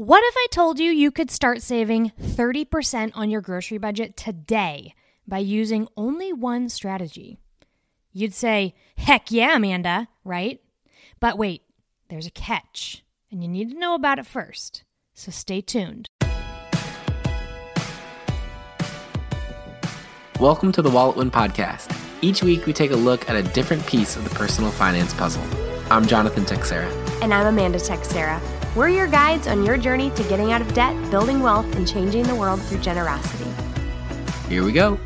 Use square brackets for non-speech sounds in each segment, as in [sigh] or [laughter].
What if I told you you could start saving 30% on your grocery budget today by using only one strategy? You'd say, heck yeah, Amanda, right? But wait, there's a catch, and you need to know about it first. So stay tuned. Welcome to the WalletWin Podcast. Each week, we take a look at a different piece of the personal finance puzzle. I'm Jonathan Teixeira. And I'm Amanda Teixeira. We're your guides on your journey to getting out of debt, building wealth, and changing the world through generosity. Here we go.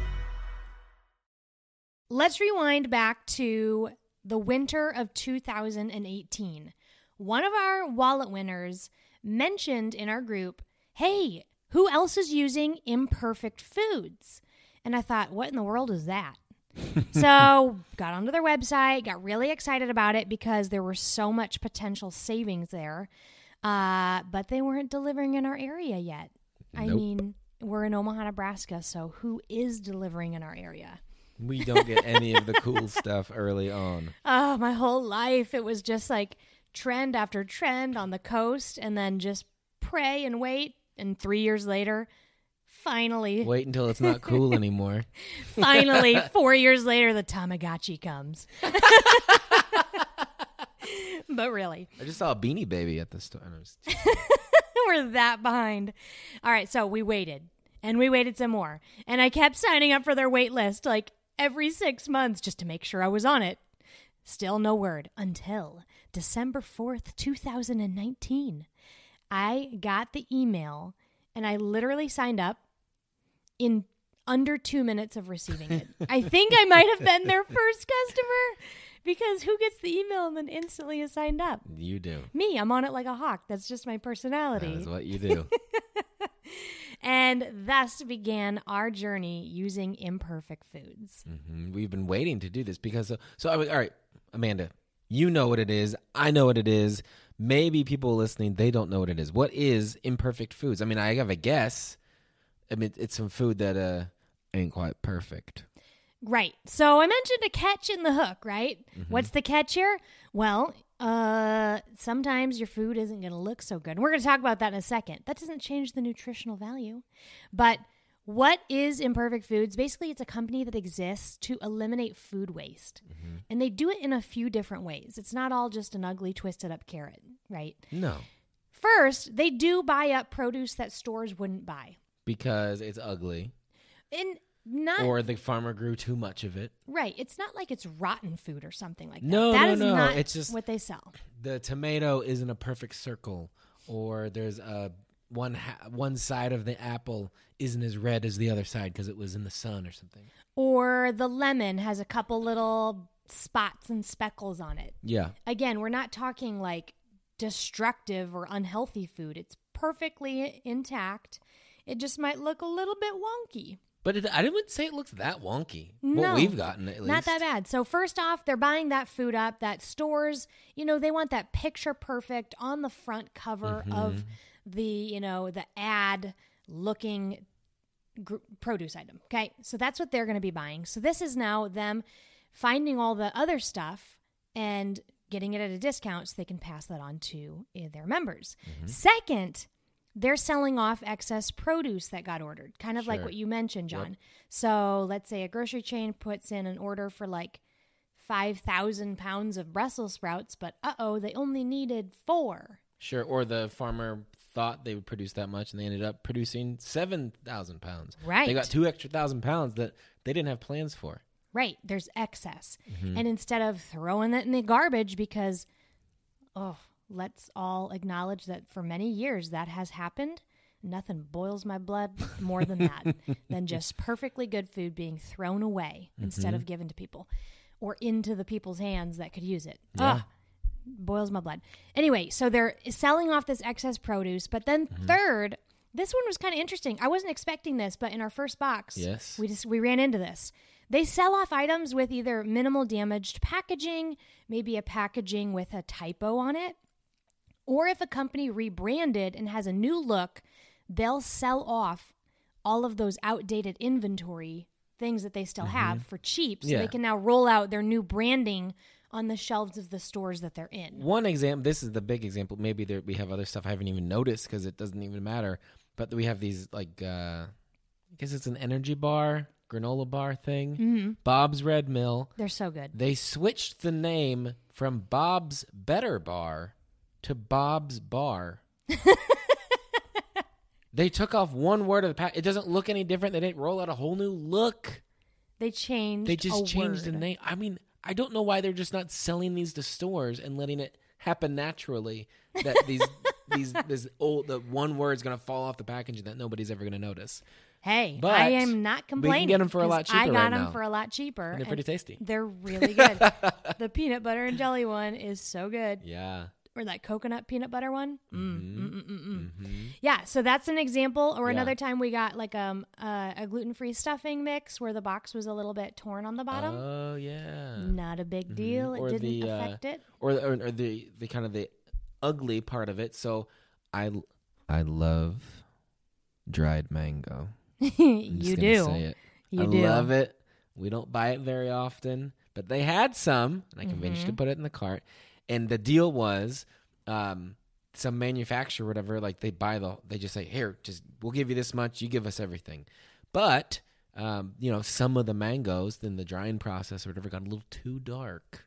Let's rewind back to the winter of 2018. One of our wallet winners mentioned in our group, Hey, who else is using imperfect foods? And I thought, what in the world is that? [laughs] so got onto their website, got really excited about it because there were so much potential savings there. Uh, but they weren't delivering in our area yet. I mean, we're in Omaha, Nebraska, so who is delivering in our area? We don't get any of the cool [laughs] stuff early on. Oh, my whole life it was just like trend after trend on the coast and then just pray and wait and 3 years later finally Wait until it's not cool [laughs] anymore. finally [laughs] 4 years later the Tamagotchi comes. [laughs] but really, I just saw a beanie baby at the store. and I was- [laughs] we're that behind. All right, so we waited and we waited some more. And I kept signing up for their wait list like every six months just to make sure I was on it. Still no word until December 4th, 2019. I got the email and I literally signed up in under two minutes of receiving it. [laughs] I think I might have been their first customer because who gets the email and then instantly is signed up? you do. Me, I'm on it like a hawk. That's just my personality. That is what you do. [laughs] And thus began our journey using imperfect foods. hmm We've been waiting to do this because so, so I mean, all right, Amanda, you know what it is. I know what it is. Maybe people listening they don't know what it is. What is imperfect foods? I mean, I have a guess. I mean, it's some food that uh ain't quite perfect. Right. So I mentioned a catch in the hook, right? What's the catch here? Well, uh sometimes your food isn't going to look so good. We're going to talk about that in a second. That doesn't change the nutritional value. But what is Imperfect Foods? Basically, it's a company that exists to eliminate food waste. And they do it in a few different ways. It's not all just an ugly twisted up carrot, right? No, First, they do buy up produce that stores wouldn't buy. because it's ugly, And not or the farmer grew too much of it. right. It's not like it's rotten food or something like that. No, That no, is no. not It's just- what they sell. the tomato isn't a perfect circle or there's a one ha- one side of the apple isn't as red as the other side because it was in the sun or something. Or the lemon has a couple little spots and speckles on it. Yeah. Again, we're not talking like destructive or unhealthy food. It's perfectly intact. It just might look a little bit wonky. But it, I didn't say it looks that wonky. No, what we've gotten at least. Not that bad. So first off, they're buying that food up. That stores, you know, they want that picture perfect on the front cover Mm-hmm. of the, you know, the ad looking gr- produce item. Okay, so that's what they're going to be buying. So this is now them finding all the other stuff and getting it at a discount so they can pass that on to uh, their members. Mm-hmm. Second, they're selling off excess produce that got ordered, kind of like what you mentioned, John. So let's say a grocery chain puts in an order for like 5,000 pounds of Brussels sprouts, but uh oh, they only needed four. Sure. Or the farmer thought they would produce that much and they ended up producing 7,000 pounds. Right. They got two extra thousand pounds that they didn't have plans for. Right, there's excess. Mm-hmm. And instead of throwing it in the garbage because oh, let's all acknowledge that for many years that has happened. Nothing boils my blood more than that [laughs] than just perfectly good food being thrown away instead Mm-hmm. of given to people or into the people's hands that could use it. Ah, boils my blood. Anyway, so they're selling off this excess produce, but then Mm-hmm. third, this one was kind of interesting. I wasn't expecting this, but in our first box, Yes. we just we ran into this. They sell off items with either minimal damaged packaging, maybe a packaging with a typo on it, or if a company rebranded and has a new look, they'll sell off all of those outdated inventory things that they still have for cheap so Yeah. they can now roll out their new branding on the shelves of the stores that they're in. One example. This is the big example. Maybe there, we have other stuff I haven't even noticed because it doesn't even matter. But we have these like uh, I guess it's an energy bar, granola bar thing. Mm-hmm. Bob's Red Mill. They're so good. They switched the name from Bob's Better Bar to Bob's Bar. [laughs] they took off one word of the pack. It doesn't look any different. They didn't roll out a whole new look. They changed. They just changed the word. name. I mean, I don't know why they're just not selling these to stores and letting it happen naturally. That these [laughs] these this old the one word's gonna fall off the packaging that nobody's ever gonna notice. Hey, But I am not we can complaining. get 'em for a lot cheaper. I got right them now. for a lot cheaper. And they're pretty tasty. They're really good. [laughs] the peanut butter and jelly one is so good. Yeah. Or that coconut peanut butter one. Mm, Mhm. mm, mm, mm, mm. Mhm. Yeah, so that's an example. Or Yeah. another time we got like um uh, a gluten free stuffing mix where the box was a little bit torn on the bottom. Oh yeah. Not a big deal. It Or didn't the, uh, affect it. or, or or the the kind of the ugly part of it. So I I love dried mango. [laughs] You do. You do. I do. love it. We don't buy it very often, but they had some, and I convinced you to Mhm. put it in the cart. And the deal was, um, some manufacturer, whatever, like they buy the, they just say, here, just we'll give you this much, you give us everything. But, um, you know, some of the mangoes, then the drying process or whatever, got a little too dark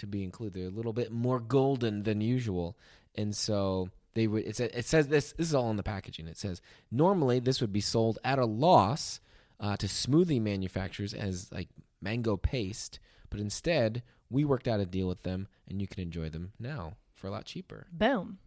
to be included. They're a little bit more golden than usual, and so they would. It says, it says this. This is all in the packaging. It says normally this would be sold at a loss uh, to smoothie manufacturers as like mango paste, but instead we worked out a deal with them, and you can enjoy them now for a lot cheaper. Boom.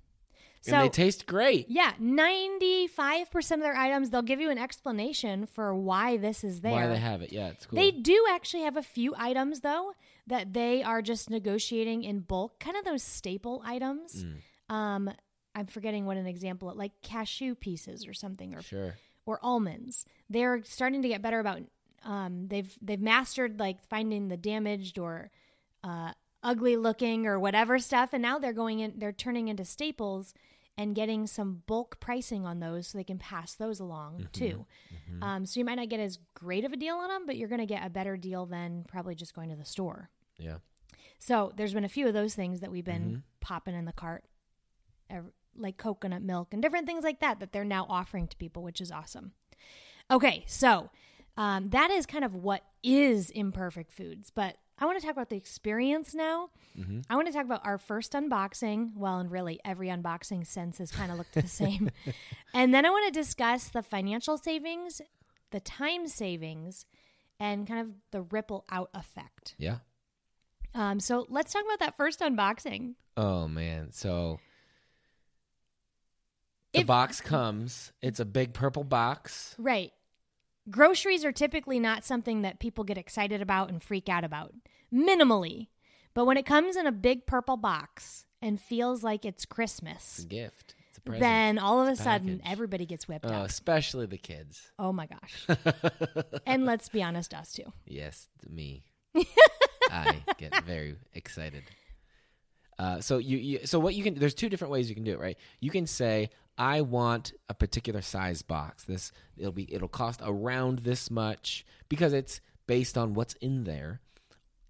So and they taste great. yeah, ninety five percent of their items they'll give you an explanation for why this is there. Why they have it? Yeah, it's cool. They do actually have a few items though that they are just negotiating in bulk, kind of those staple items. Mm. Um, I'm forgetting what an example like cashew pieces or something, or sure. or almonds. They're starting to get better about. Um, they've they've mastered like finding the damaged or uh, ugly looking or whatever stuff, and now they're going in. They're turning into staples and getting some bulk pricing on those, so they can pass those along too. Um, so you might not get as great of a deal on them, but you're going to get a better deal than probably just going to the store. Yeah. So there's been a few of those things that we've been Mm-hmm. popping in the cart, like coconut milk and different things like that, that they're now offering to people, which is awesome. Okay, so um, that is kind of what is imperfect foods, but I want to talk about the experience now. Mm-hmm. I want to talk about our first unboxing. Well, and really every unboxing since has kind of looked the same. [laughs] and then I want to discuss the financial savings, the time savings, and kind of the ripple out effect. Yeah. Um, so let's talk about that first unboxing. Oh man. So the If- box comes. It's a big purple box. Right. Groceries are typically not something that people get excited about and freak out about, minimally. But when it comes in a big purple box and feels like it's It's Christmas, a gift. It's a present. then all of a a sudden package. everybody gets whipped Oh, out. especially the kids. Oh my gosh. [laughs] and let's be honest, us too. Yes, me. [laughs] I get very excited. Uh, so you, you, so what you can? There's two different ways you can do it, right? You can say, I want a particular size box. This it'll be it'll cost around this much because it's based on what's in there,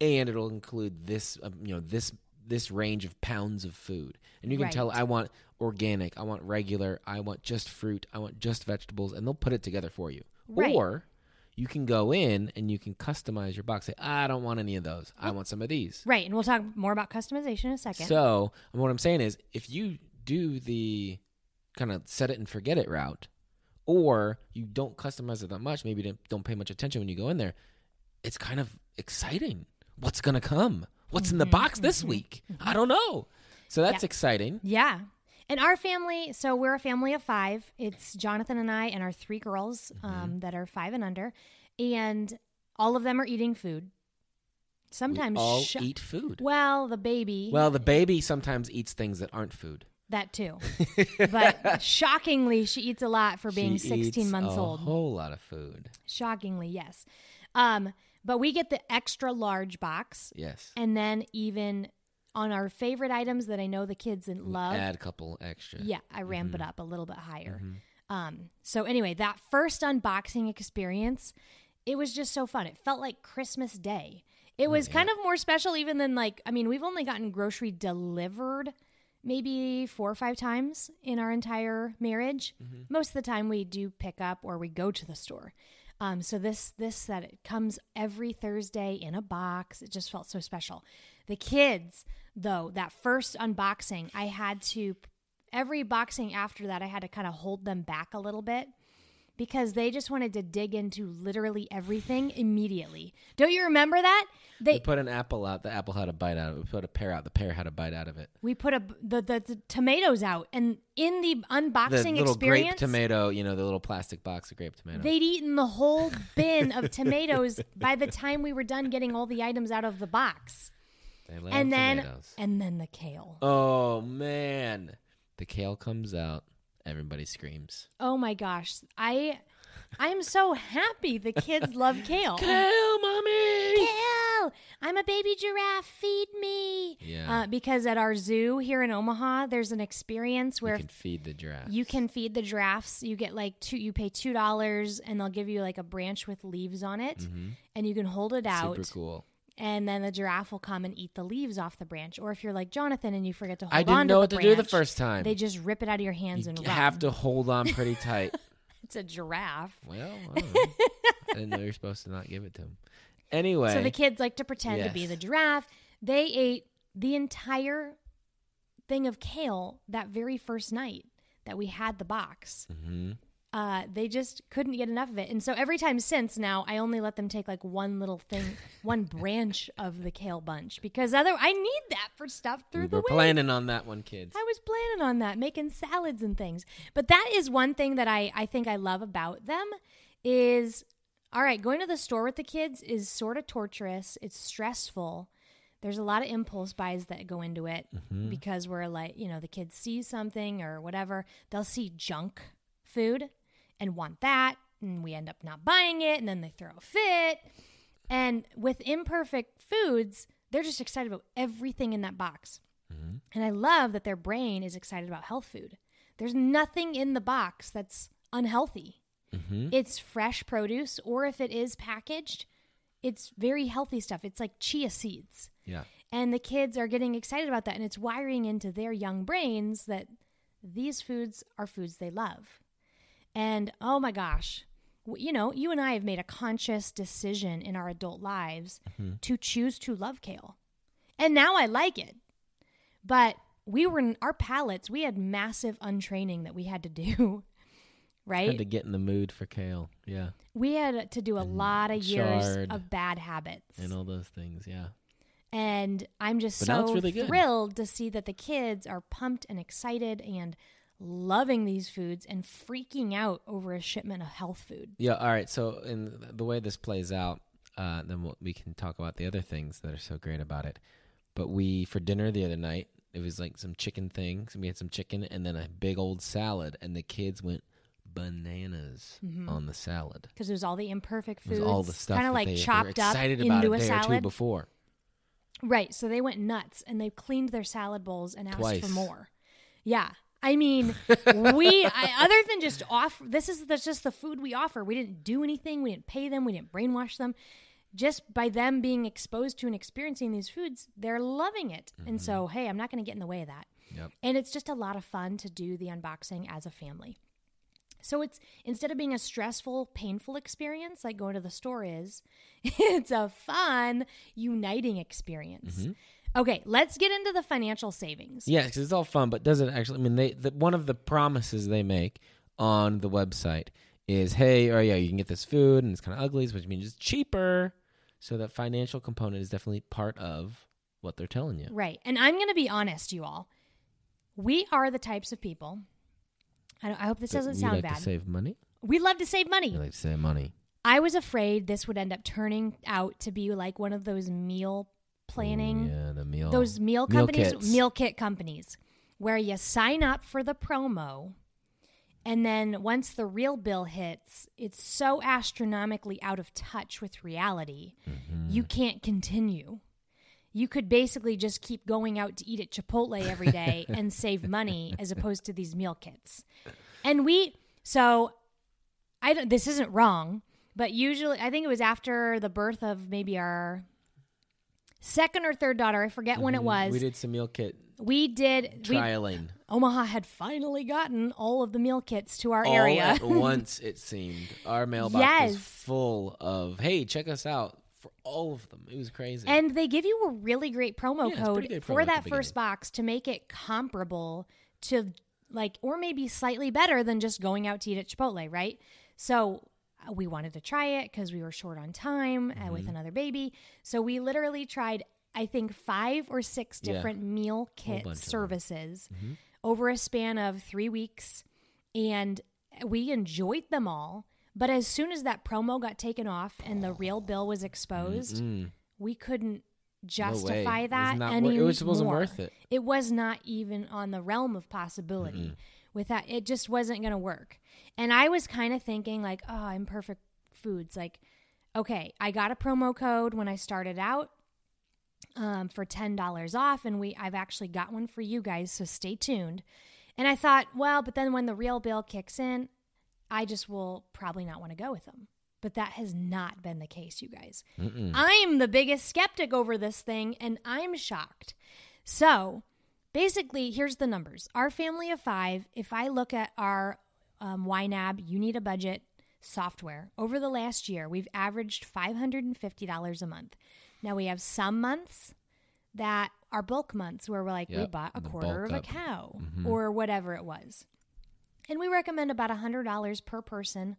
and it'll include this, um, you know, this this range of pounds of food. And you can tell, I want organic, I want regular, I want just fruit, I want just vegetables, and they'll put it together for you. Right. Or you can go in and you can customize your box. Say, I don't want any of those. I want some of these. Right. And we'll talk more about customization in a second. So what I'm saying is, if you do the kind of set it and forget it route, or you don't customize it that much, maybe don't- don't pay much attention when you go in there, it's kind of exciting. What's gonna come? What's in the box this week? I don't know. So that's Yeah. exciting. Yeah. And our family, so we're a family of five. It's Jonathan and I and our three girls Mm-hmm. um, that are five and under. And all of them are eating food. Sometimes we all sho- eat food. Well, the baby, Well, the baby sometimes eats things that aren't food. That too. [laughs] but shockingly, she eats a lot for being She 16 eats months a old. A whole lot of food. Shockingly, yes. Um, but we get the extra large box. Yes. And then even on our favorite items that I know the kids love, Add a couple extra. Yeah, I ramp Mm-hmm. it up a little bit higher. Um, so anyway, that first unboxing experience, it was just so fun. It felt like Christmas Day. It was kind of more special even than like I mean, we've only gotten grocery delivered maybe four or five times in our entire marriage. Most of the time we do pick up or we go to the store. Um, so this this that it comes every Thursday in a box. It just felt so special. The kids, though, that first unboxing, I had to every boxing after that I had to kind of hold them back a little bit because they just wanted to dig into literally everything immediately. Don't you remember that? We They put an apple out. The apple had a bite out of it. We put a pear out. The pear had a bite out of it. we put a the, the, the tomatoes out and in the The unboxing little experience grape tomato, you know, the little plastic box of grape tomato. They'd eaten the whole [laughs] bin of tomatoes by the time we were done getting all the items out of the box. And then tomatoes. and then the kale. Oh man, the kale comes out. Everybody screams. Oh my gosh. I I'm so happy the kids [laughs] love kale. Kale, mommy. Kale! I'm a baby giraffe. Feed me. Yeah. Uh, because at our zoo here in Omaha, there's an experience where you can feed the giraffe. you can feed the giraffes. You get like two. You pay two dollars, and they'll give you like a branch with leaves on it, and you can hold it out. Mm-hmm. Super cool. And then the giraffe will come and eat the leaves off the branch. Or if you're like Jonathan and you forget to hold I didn't on know to what the to do the branch, first time. They just rip it out of your hands you and run. have to hold on pretty [laughs] tight. It's a giraffe. well, I, don't know. I didn't know you're supposed to not give it to him. Anyway, So the kids like to pretend to be the giraffe. They ate the entire thing of kale that very first night that we had the box. Mhm. Uh, they just couldn't get enough of it. And so every time since now, I only let them take like one little thing, [laughs] one branch of the kale bunch because other I need that for stuff through we the were week. planning on that one, kids. I was planning on that, making salads and things. But that is one thing that I, I think I love about them is all right, going to the store with the kids is sort of torturous. It's stressful. There's a lot of impulse buys that go into it because we're like, you know, the kids see something or whatever. They'll see junk food and want that. And we end up not buying it. And then they throw a fit. And with imperfect foods, they're just excited about everything in that box. Mm-hmm. And I love that their brain is excited about health food. There's nothing in the box that's unhealthy. Mm-hmm. It's fresh produce, or if it is packaged, it's very healthy stuff. It's like chia seeds. Yeah. And the kids are getting excited about that. And it's wiring into their young brains that these foods are foods they love. And oh my gosh, you know, you and I have made a conscious decision in our adult lives mm-hmm. to choose to love kale. And now I like it. But we were in our palates, we had massive untraining that we had to do. [laughs] Right? Had to get in the mood for kale. Yeah. we had to do a lot of years of bad habits. And all those things. Yeah. And I'm just But so really thrilled to see that the kids are pumped and excited and loving these foods and freaking out over a shipment of health food. Yeah. All right. So, in the way this plays out, uh, then we'll, we can talk about the other things that are so great about it. But we, for dinner the other night, it was like some chicken things. We had some chicken and then a big old salad, and the kids went bananas on the salad. Because it was all the imperfect foods, all the stuff kind of like they, they were chopped up into about a a day or two salad. before. Right. So they went nuts and they cleaned their salad bowls and asked Twice. for more. Yeah. I mean, we I, other than just off. This is that's just the food we offer. We didn't do anything. We didn't pay them. We didn't brainwash them. Just by them being exposed to and experiencing these foods, they're loving it. And so, mm-hmm. hey, I'm not going to get in the way of that. Yep. And it's just a lot of fun to do the unboxing as a family. So it's instead of being a stressful, painful experience like going to the store is, [laughs] it's a fun, uniting experience. Mm-hmm. Okay, let's get into the financial savings. Yeah, because it's all fun, but does it actually? I mean, they the, one of the promises they make on the website is, "Hey, oh yeah, you can get this food, and it's kind of ugly, which means it's cheaper." So that financial component is definitely part of what they're telling you. Right. And I'm going to be honest, you all. We are the types of people. I, don't, I hope this That doesn't sound like bad. to save money. we love to save We money. like to save money. I was afraid this would end up turning out to be like one of those meal planning yeah, the meal. those meal meal companies, kits. meal kit companies, where you sign up for the promo, and then once the real bill hits, it's so astronomically out of touch with reality, Mm-hmm. you can't continue. You could basically just keep going out to eat at Chipotle every day [laughs] and save money as opposed to these meal kits. And we, so I don't, this isn't wrong, but usually I think it was after the birth of maybe our second or third daughter, I forget when it Mhm. was. We did some meal kit We did. we- trialing. Omaha had finally gotten all of the meal kits to our All area. at [laughs] once, it seemed. Our mailbox Yes. was full of, hey, check us out for all of them. It was crazy. And they give you a really great promo Yeah, code promo for that first box to make it comparable to like or maybe slightly better than just going out to eat at Chipotle, right? So we wanted to try it because we were short on time uh, Mm-hmm. with another baby. So we literally tried, I think, five or six Yeah. different meal kit bunch of them. services Mm-hmm. over a span of three weeks. And we enjoyed them all. But as soon as that promo got taken off and the real bill was exposed, Mm. we couldn't justify It was that not wor- anymore. it was- wasn't worth it. It was not even on the realm of possibility. With that, it just wasn't going to work. And I was kind of thinking like, oh, imperfect foods. Like, okay, I got a promo code when I started out um, for ten dollars off, and we I've actually got one for you guys. So stay tuned. And I thought, well, but then when the real bill kicks in, I just will probably not want to go with them. But that has not been the case, you guys. I'm the biggest skeptic over this thing, and I'm shocked. So basically, here's the numbers. Our family of five, if I look at our um, YNAB, you need a budget software, over the last year, we've averaged $550 a month. Now, we have some months that are bulk months where we're like, we bought a quarter of bulk a up. cow Mhm. or whatever it was. And we recommend about $100 per person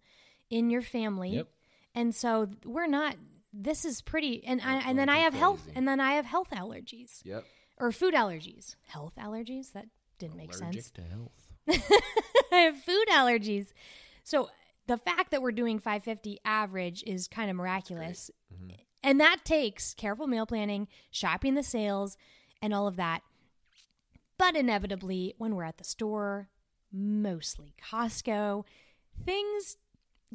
in your family. Yep. And so we're not this is pretty and I, and then I have health and then I have health allergies Yep. Or food allergies. Health allergies? That didn't make Allergic sense. to health. I [laughs] have food allergies. So the fact that we're doing 550 average is kind of miraculous. Mm-hmm. And that takes careful meal planning, shopping the sales, and all of that. But inevitably, when we're at the store, mostly Costco, things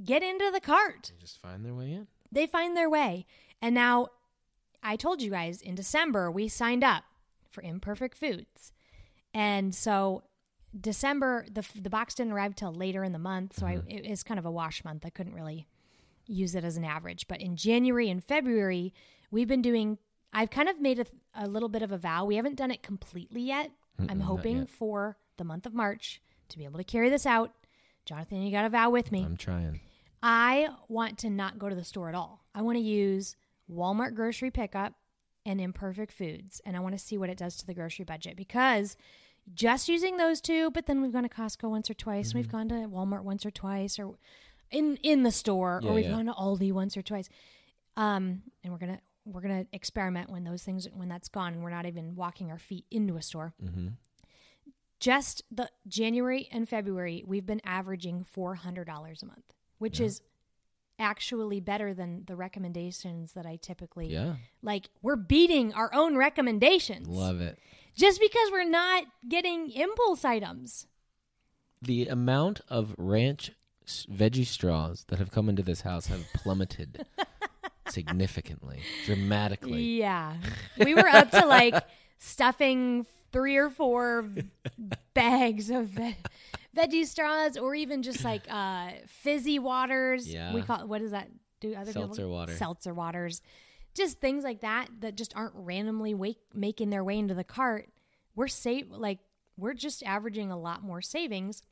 get into the cart. They just find their way in. They find their way. And now, I told you guys in December, we signed up for Imperfect Foods. And so, December, the, the box didn't arrive till later in the month. So, I, mm-hmm. it is kind of a wash month. I couldn't really use it as an average. But in January and February, we've been doing, I've kind of made a, a little bit of a vow. We haven't done it completely yet. I'm hoping yet. for the month of March to be able to carry this out. Jonathan, you got a vow with me. I'm trying. I want to not go to the store at all. I want to use Walmart grocery pickup and imperfect foods. And I want to see what it does to the grocery budget because just using those two, but then we've gone to Costco once or twice, we've gone to Walmart once or twice, or in in the store, Yeah, or we've yeah. gone to Aldi once or twice. Um, and we're gonna we're gonna experiment when those things when that's gone and we're not even walking our feet into a store. Mm-hmm. Just the January and February, we've been averaging four hundred dollars a month, which is actually better than the recommendations that I typically Yeah. like. We're beating our own recommendations Love it. just because we're not getting impulse items. The amount of ranch veggie straws that have come into this house have plummeted [laughs] significantly, dramatically. Yeah, we were up to like [laughs] stuffing three or four bags of ve- veggie straws, or even just like [laughs] uh, fizzy waters. Yeah. we call what is that? Do other Seltzer people water. seltzer waters? Just things like that that just aren't randomly wake, making their way into the cart. We're save like we're just averaging a lot more savings.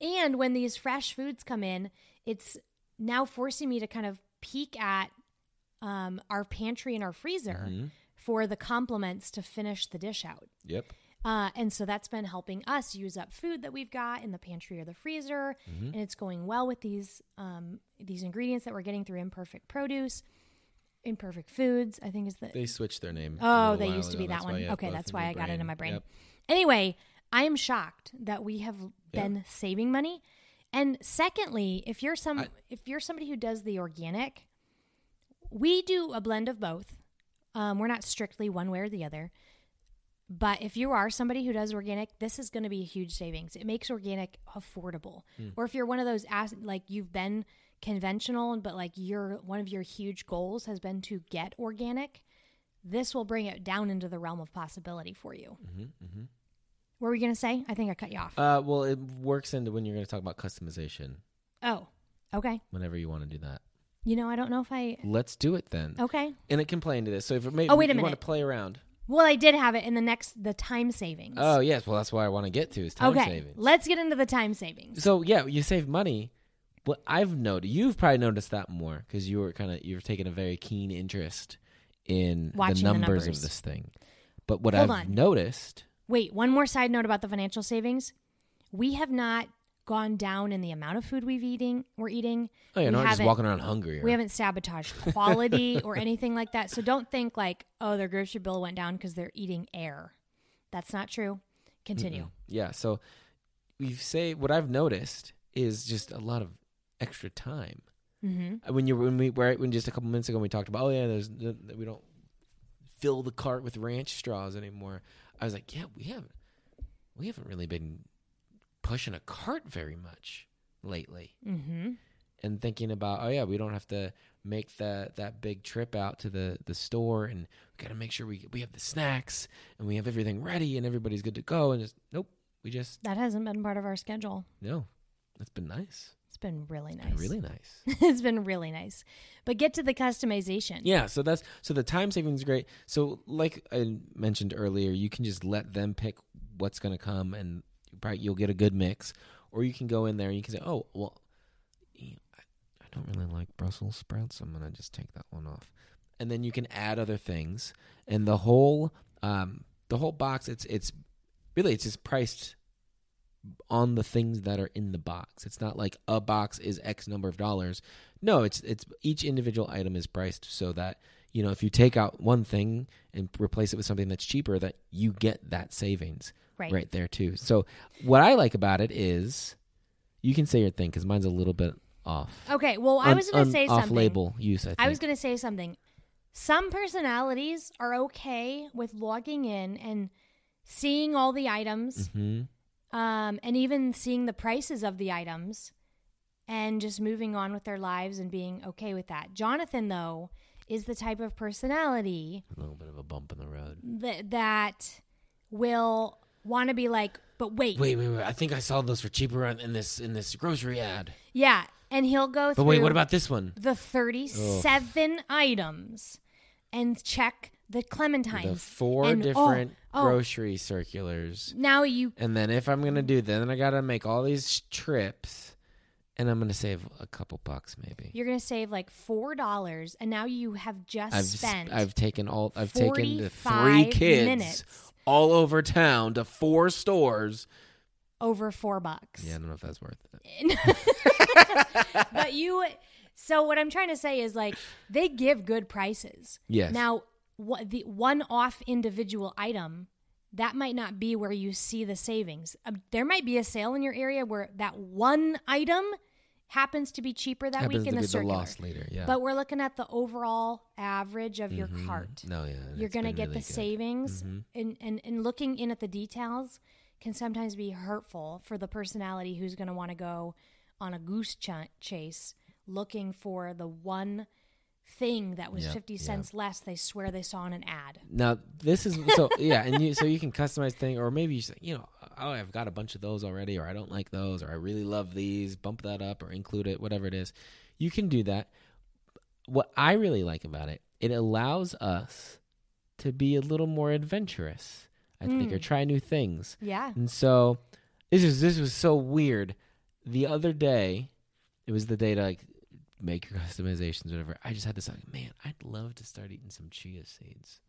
And when these fresh foods come in, it's now forcing me to kind of peek at um, our pantry and our freezer Mhm. for the complements to finish the dish out. Yep. Uh, and so that's been helping us use up food that we've got in the pantry or the freezer, Mm-hmm. and it's going well with these um, these ingredients that we're getting through Imperfect Produce, Imperfect Foods. I think is the They switched their name. oh they used to be ago. that That's one. Okay, that's why I got it in my brain. Yep. Anyway, I am shocked that we have been saving money. And secondly, if you're some I- if you're somebody who does the organic, we do a blend of both. Um, we're not strictly one way or the other. But if you are somebody who does organic, this is going to be a huge savings. It makes organic affordable. Hmm. Or if you're one of those like you've been conventional, but like your one of your huge goals has been to get organic, this will bring it down into the realm of possibility for you. Mm-hmm, What were we going to say? I think I cut you off. Uh, well, it works into when you're going to talk about customization. oh, okay. Whenever you want to do that. You know, I don't know if I. Let's do it then. Okay. And it can play into this. So if it may, Oh, wait a you want to play around. Well, I did have it in the next the time savings. Oh yes, well that's what I want to get to is time okay. savings. Let's get into the time savings. So yeah, you save money. What I've noticed, you've probably noticed that more because you were kind of you're taking a very keen interest in Watching the the numbers, numbers. of this thing. But what Hold I've on. noticed, Wait, one more side note about the financial savings. We have not gone down in the amount of food we've eating we're eating. oh, you're We not just walking around hungry. Or, We haven't sabotaged quality [laughs] or anything like that. So don't think like, oh, their grocery bill went down because they're eating air. That's not true. Continue. yeah, so we've say what I've noticed is just a lot of extra time. Mm-hmm. when you when we were when just a couple minutes ago we talked about oh yeah there's we don't fill the cart with ranch straws anymore. I was like yeah we haven't we haven't really been pushing a cart very much lately Mm-hmm. and thinking about oh yeah we don't have to make that that big trip out to the the store and we got to make sure we we have the snacks and we have everything ready and everybody's good to go and just nope we just That hasn't been part of our schedule. no that's been nice It's been really nice. Been really nice [laughs] it's been really nice. But get to the customization. Yeah, so that's so the time savings is great. So like I mentioned earlier, you can just let them pick what's going to come, and you'll get a good mix. Or you can go in there and you can say, "Oh, well, I, don't really like Brussels sprouts. I'm going to just take that one off." And then you can add other things, and the whole um, the whole box it's it's really it's just priced on the things that are in the box. It's not like a box is X number of dollars. No, it's it's each individual item is priced so that you know if you take out one thing and replace it with something that's cheaper, that you get that savings Right. right there too. So what I like about it is you can say your thing because mine's a little bit off. Okay. Well, I was going to say something. off-label use. I, think. I was going to say something. Some personalities are okay with logging in and seeing all the items Mhm. um, and even seeing the prices of the items and just moving on with their lives and being okay with that. Jonathan, though, is the type of personality a little bit of a bump in the road. that, that will want to be like, but wait, Wait, wait, wait! I think I saw those for cheaper in in this in this grocery ad. yeah, and he'll go But through wait, what about this one? the thirty-seven items and check the clementines. The four And- oh, different oh, grocery circulars. Now you And then if I'm gonna do that, then I gotta make all these trips, and I'm gonna save a couple bucks maybe. you're gonna save like four dollars, and now you have just I've spent. sp- I've taken all I've taken the three kids minutes. all over town to four stores. over four bucks. Yeah, I don't know if that's worth it. [laughs] but you so what i'm trying to say is like they give good prices Yes. now what the one off individual item that might not be where you see the savings Um, there might be a sale in your area where that one item happens to be cheaper that Happens week in the be the circular loss leader. Yeah, but we're looking at the overall average of your Mhm. cart No, yeah, you're going to get really the good. savings Mhm. and, and, and looking in at the details can sometimes be hurtful for the personality who's going to want to go on a goose ch- chase looking for the one thing that was Yeah, 50 yeah. cents less they swear they saw in an ad Now this is so yeah, and you so you can customize thing, or maybe you say, you know, oh, I've got a bunch of those already, or I don't like those, or I really love these. Bump that up or include it, whatever it is. You can do that. What I really like about it, it allows us to be a little more adventurous. I think, or Mm. try new things. yeah And so this is this was so weird. The other day, it was the day to like make your [laughs] customizations, whatever. I just had this like, man, I'd love to start eating some chia seeds.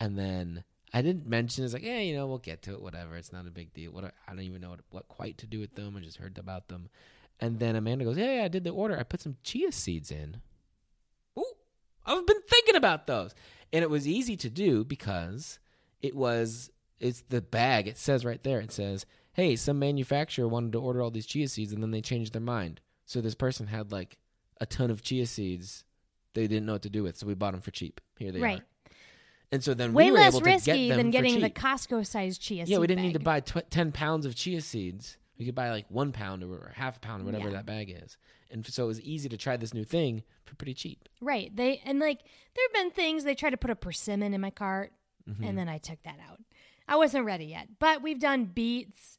And then I didn't mention it's like, yeah, you know, we'll get to it, whatever. It's not a big deal. What I don't even know what, what quite to do with them. I just heard about them. And then Amanda goes, yeah, yeah, I did the order. I put some chia seeds in. Ooh, I've been thinking about those. And it was easy to do because it was it's the bag. It says right there. It says, "Hey, some manufacturer wanted to order all these chia seeds, and then they changed their mind. So this person had like a ton of chia seeds they didn't know what to do with, so we bought them for cheap. Here they Right. are. And so then way we were less able to get risky them than for getting the costco sized chia Yeah, seed we didn't need to buy tw- ten pounds of chia seeds. We could buy like one pound or, half a pound or whatever Yeah. that bag is. And so it was easy to try this new thing for pretty cheap. right they and like there have been things they tried to put a persimmon in my cart Mm-hmm. and then I took that out. I wasn't ready yet, but we've done beets,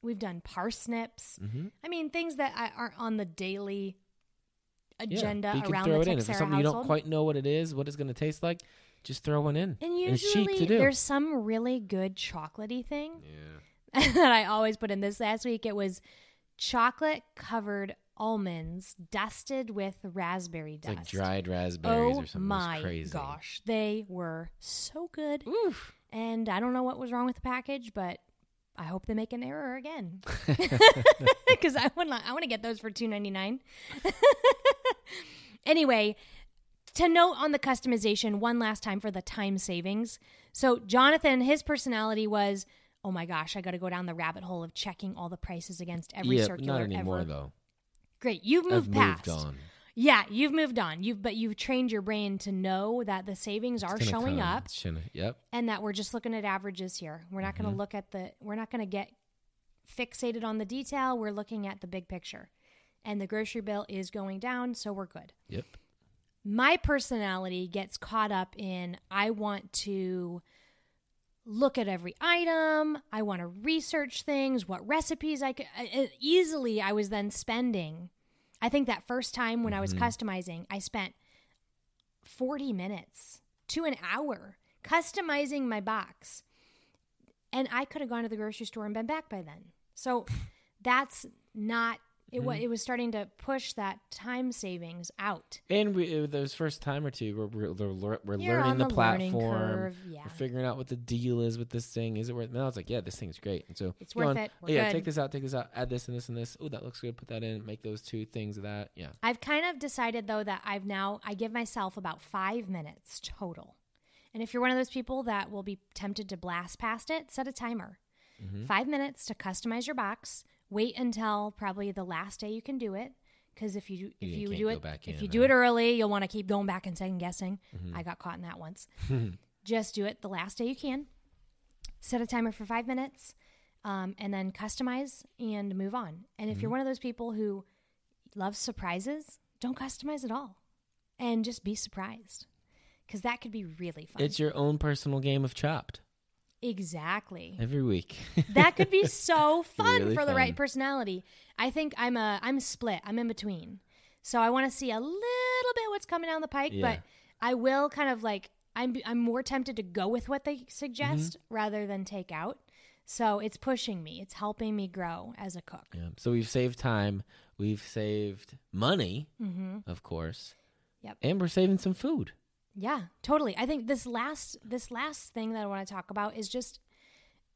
we've done parsnips. Mm-hmm. I mean, things that I aren't on the daily Yeah, agenda but you can around throw the it in. If it's something you don't quite know what it is, what it's going to taste like, just throw one in. and it's cheap usually to do. there's some really good chocolatey thing yeah. [laughs] that I always put in. This last week it was chocolate covered almonds dusted with raspberry It's dust. like dried raspberries oh or something. It my crazy. gosh, they were so good. Oof. And I don't know what was wrong with the package, but I hope they make an error again [laughs] [laughs] because I want I want to get those for two ninety nine. anyway, to note on the customization one last time for the time savings. So Jonathan, his personality was, oh my gosh, I got to go down the rabbit hole of checking all the prices against every yeah, circular not anymore ever. though. Great, you've moved I've past. moved on. Yeah, you've moved on. You've but you've trained your brain to know that the savings are It's gonna showing come. up gonna- yep. and that we're just looking at averages here. We're not Mm-hmm. going to look at the we're not going to get fixated on the detail. We're looking at the big picture. And the grocery bill is going down, so we're good. Yep. My personality gets caught up in I want to look at every item. I want to research things, what recipes I could I- I- easily I was then spending. I think that first time when I was mm-hmm. customizing, I spent 40 minutes to an hour customizing my box. And I could have gone to the grocery store and been back by then. So [laughs] that's not it Mm-hmm. wa it was starting to push that time savings out. And we, those first time or two, we're, we're, we're, we're learning the, the platform. curve, yeah. We're figuring out what the deal is with this thing. Is it worth? It? Now it's like, yeah, this thing's great. And so It's worth on, it. "Oh, We're yeah, good." take this out, take this out, add this and this and this. Oh, that looks good. Put that in. Make those two things of that. Yeah. I've kind of decided though that I've now I give myself about 5 minutes total. And if you're one of those people that will be tempted to blast past it, set a timer. Mm-hmm. 5 minutes to customize your box. Wait until probably the last day you can do it because if you if You you, do it back if in, you do it early, you'll want to keep going back and second guessing. Mm-hmm. I got caught in that once. [laughs] Just do it the last day you can. Set a timer for 5 minutes. Um, and then customize and move on. And if you're Mm-hmm. one of those people who loves surprises, don't customize at all and just be surprised because that could be really fun. It's your own personal game of Chopped exactly. every week. [laughs] That could be so fun Really for the right personality. I think I'm a I'm split. I'm in between. So I want to see a little bit what's coming down the pike, Yeah. but I will kind of like I'm I'm more tempted to go with what they suggest Mm-hmm. rather than take out. So it's pushing me. It's helping me grow as a cook. yeah. So we've saved time. We've saved money, Mm-hmm. of course. Yep. And we're saving some food. Yeah, totally. I think this last this last thing that I want to talk about is just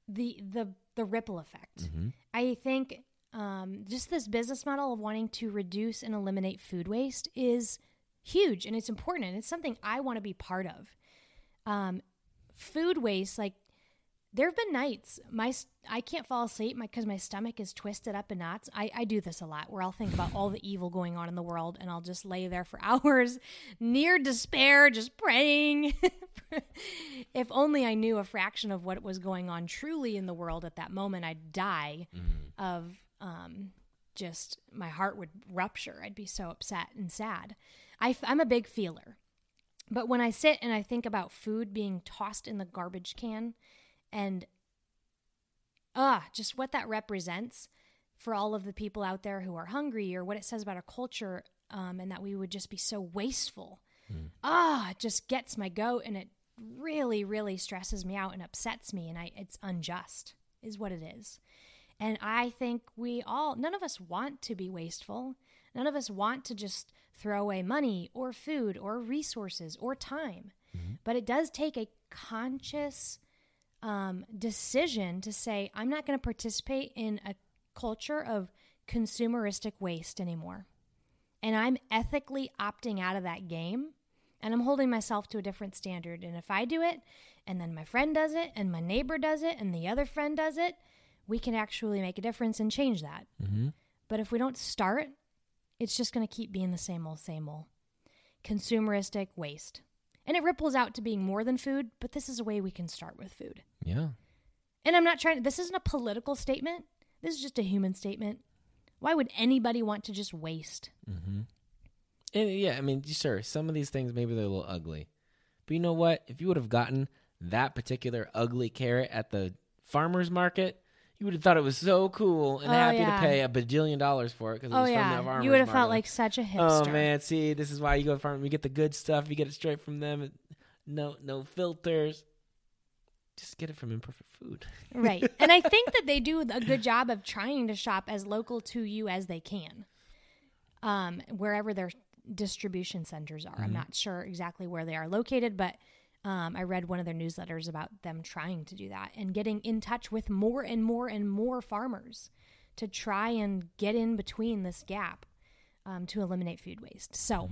the the the ripple effect. I think um, just this business model of wanting to reduce and eliminate food waste is huge and it's important and it's something I want to be part of. Um, food waste, like there have been nights my I can't fall asleep because my stomach is twisted up in knots. I, I do this a lot where I'll think about all the evil going on in the world and I'll just lay there for [laughs] hours near despair, just praying. [laughs] if only I knew a fraction of what was going on truly in the world at that moment, I'd die of um, just my heart would rupture. I'd be so upset and sad. I, am a big feeler. But when I sit and I think about food being tossed in the garbage can and ah, just what that represents for all of the people out there who are hungry or what it says about our culture um, and that we would just be so wasteful. Ah, it just gets my goat and it really, really stresses me out and upsets me and I it's unjust is what it is. And I think we all none of us want to be wasteful. None of us want to just throw away money or food or resources or time. But it does take a conscious um, decision to say, I'm not going to participate in a culture of consumeristic waste anymore. And I'm ethically opting out of that game and I'm holding myself to a different standard. And if I do it, and then my friend does it, and my neighbor does it, and the other friend does it, we can actually make a difference and change that. But if we don't start, it's just going to keep being the same old, same old. Consumeristic waste. And it ripples out to being more than food, but this is a way we can start with food. Yeah. And I'm not trying, this isn't a political statement. This is just a human statement. Why would anybody want to just waste? Mm-hmm. And yeah, I mean, sure, some of these things maybe they're a little ugly. But you know what? If you would have gotten that particular ugly carrot at the farmer's market, you would have thought it was so cool and Oh, happy yeah. to pay a bajillion dollars for it because it Oh was from the yeah, farmers you would have felt like such a hipster. Oh man, see, this is why you go to farm. You get the good stuff. You get it straight from them. No, no filters. Just get it from Imperfect Food. [laughs] right. And I think that they do a good job of trying to shop as local to you as they can, um, wherever their distribution centers are. I'm not sure exactly where they are located, but um, I read one of their newsletters about them trying to do that and getting in touch with more and more and more farmers to try and get in between this gap um, to eliminate food waste. So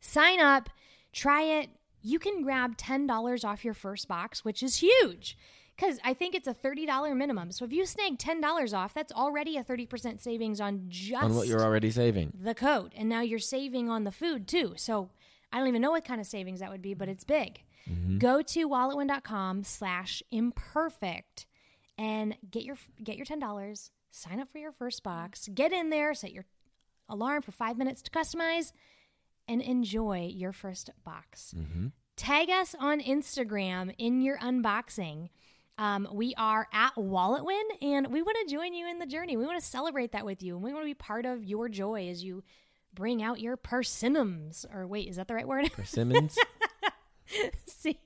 sign up, try it. You can grab $10 off your first box, which is huge because I think it's a $30 minimum. So if you snag $10 off, that's already a 30% savings on just on what you're already saving. the code. And now you're saving on the food too. So I don't even know what kind of savings that would be, but it's big. Go to walletwin.com slash imperfect and get your get your ten dollars, sign up for your first box, get in there, set your alarm for five minutes to customize, and enjoy your first box. Tag us on Instagram in your unboxing. Um, we are at WalletWin, and we want to join you in the journey. We want to celebrate that with you, and we want to be part of your joy as you bring out your persimmons. Or wait, is that the right word? Persimmons. [laughs] [laughs] See,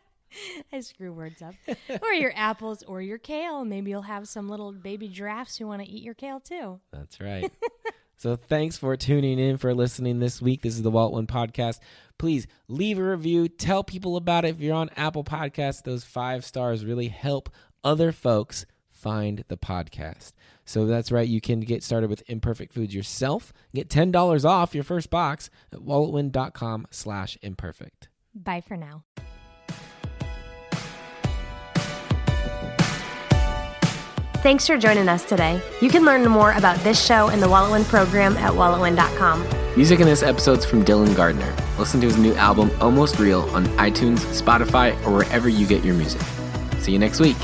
[laughs] I screw words up. or your apples or your kale. Maybe you'll have some little baby giraffes who want to eat your kale too. That's right. [laughs] so thanks for tuning in for listening this week. This is the WalletWin Podcast. Please leave a review. Tell people about it. If you're on Apple Podcasts, those five stars really help other folks find the podcast. So that's right. You can get started with Imperfect Foods yourself. Get $10 off your first box at walletwin.com slash imperfect. Bye for now. Thanks for joining us today. You can learn more about this show and the WalletWin program at walletwin.com. Music in this episode's from Dylan Gardner. Listen to his new album, Almost Real, on iTunes, Spotify, or wherever you get your music. See you next week.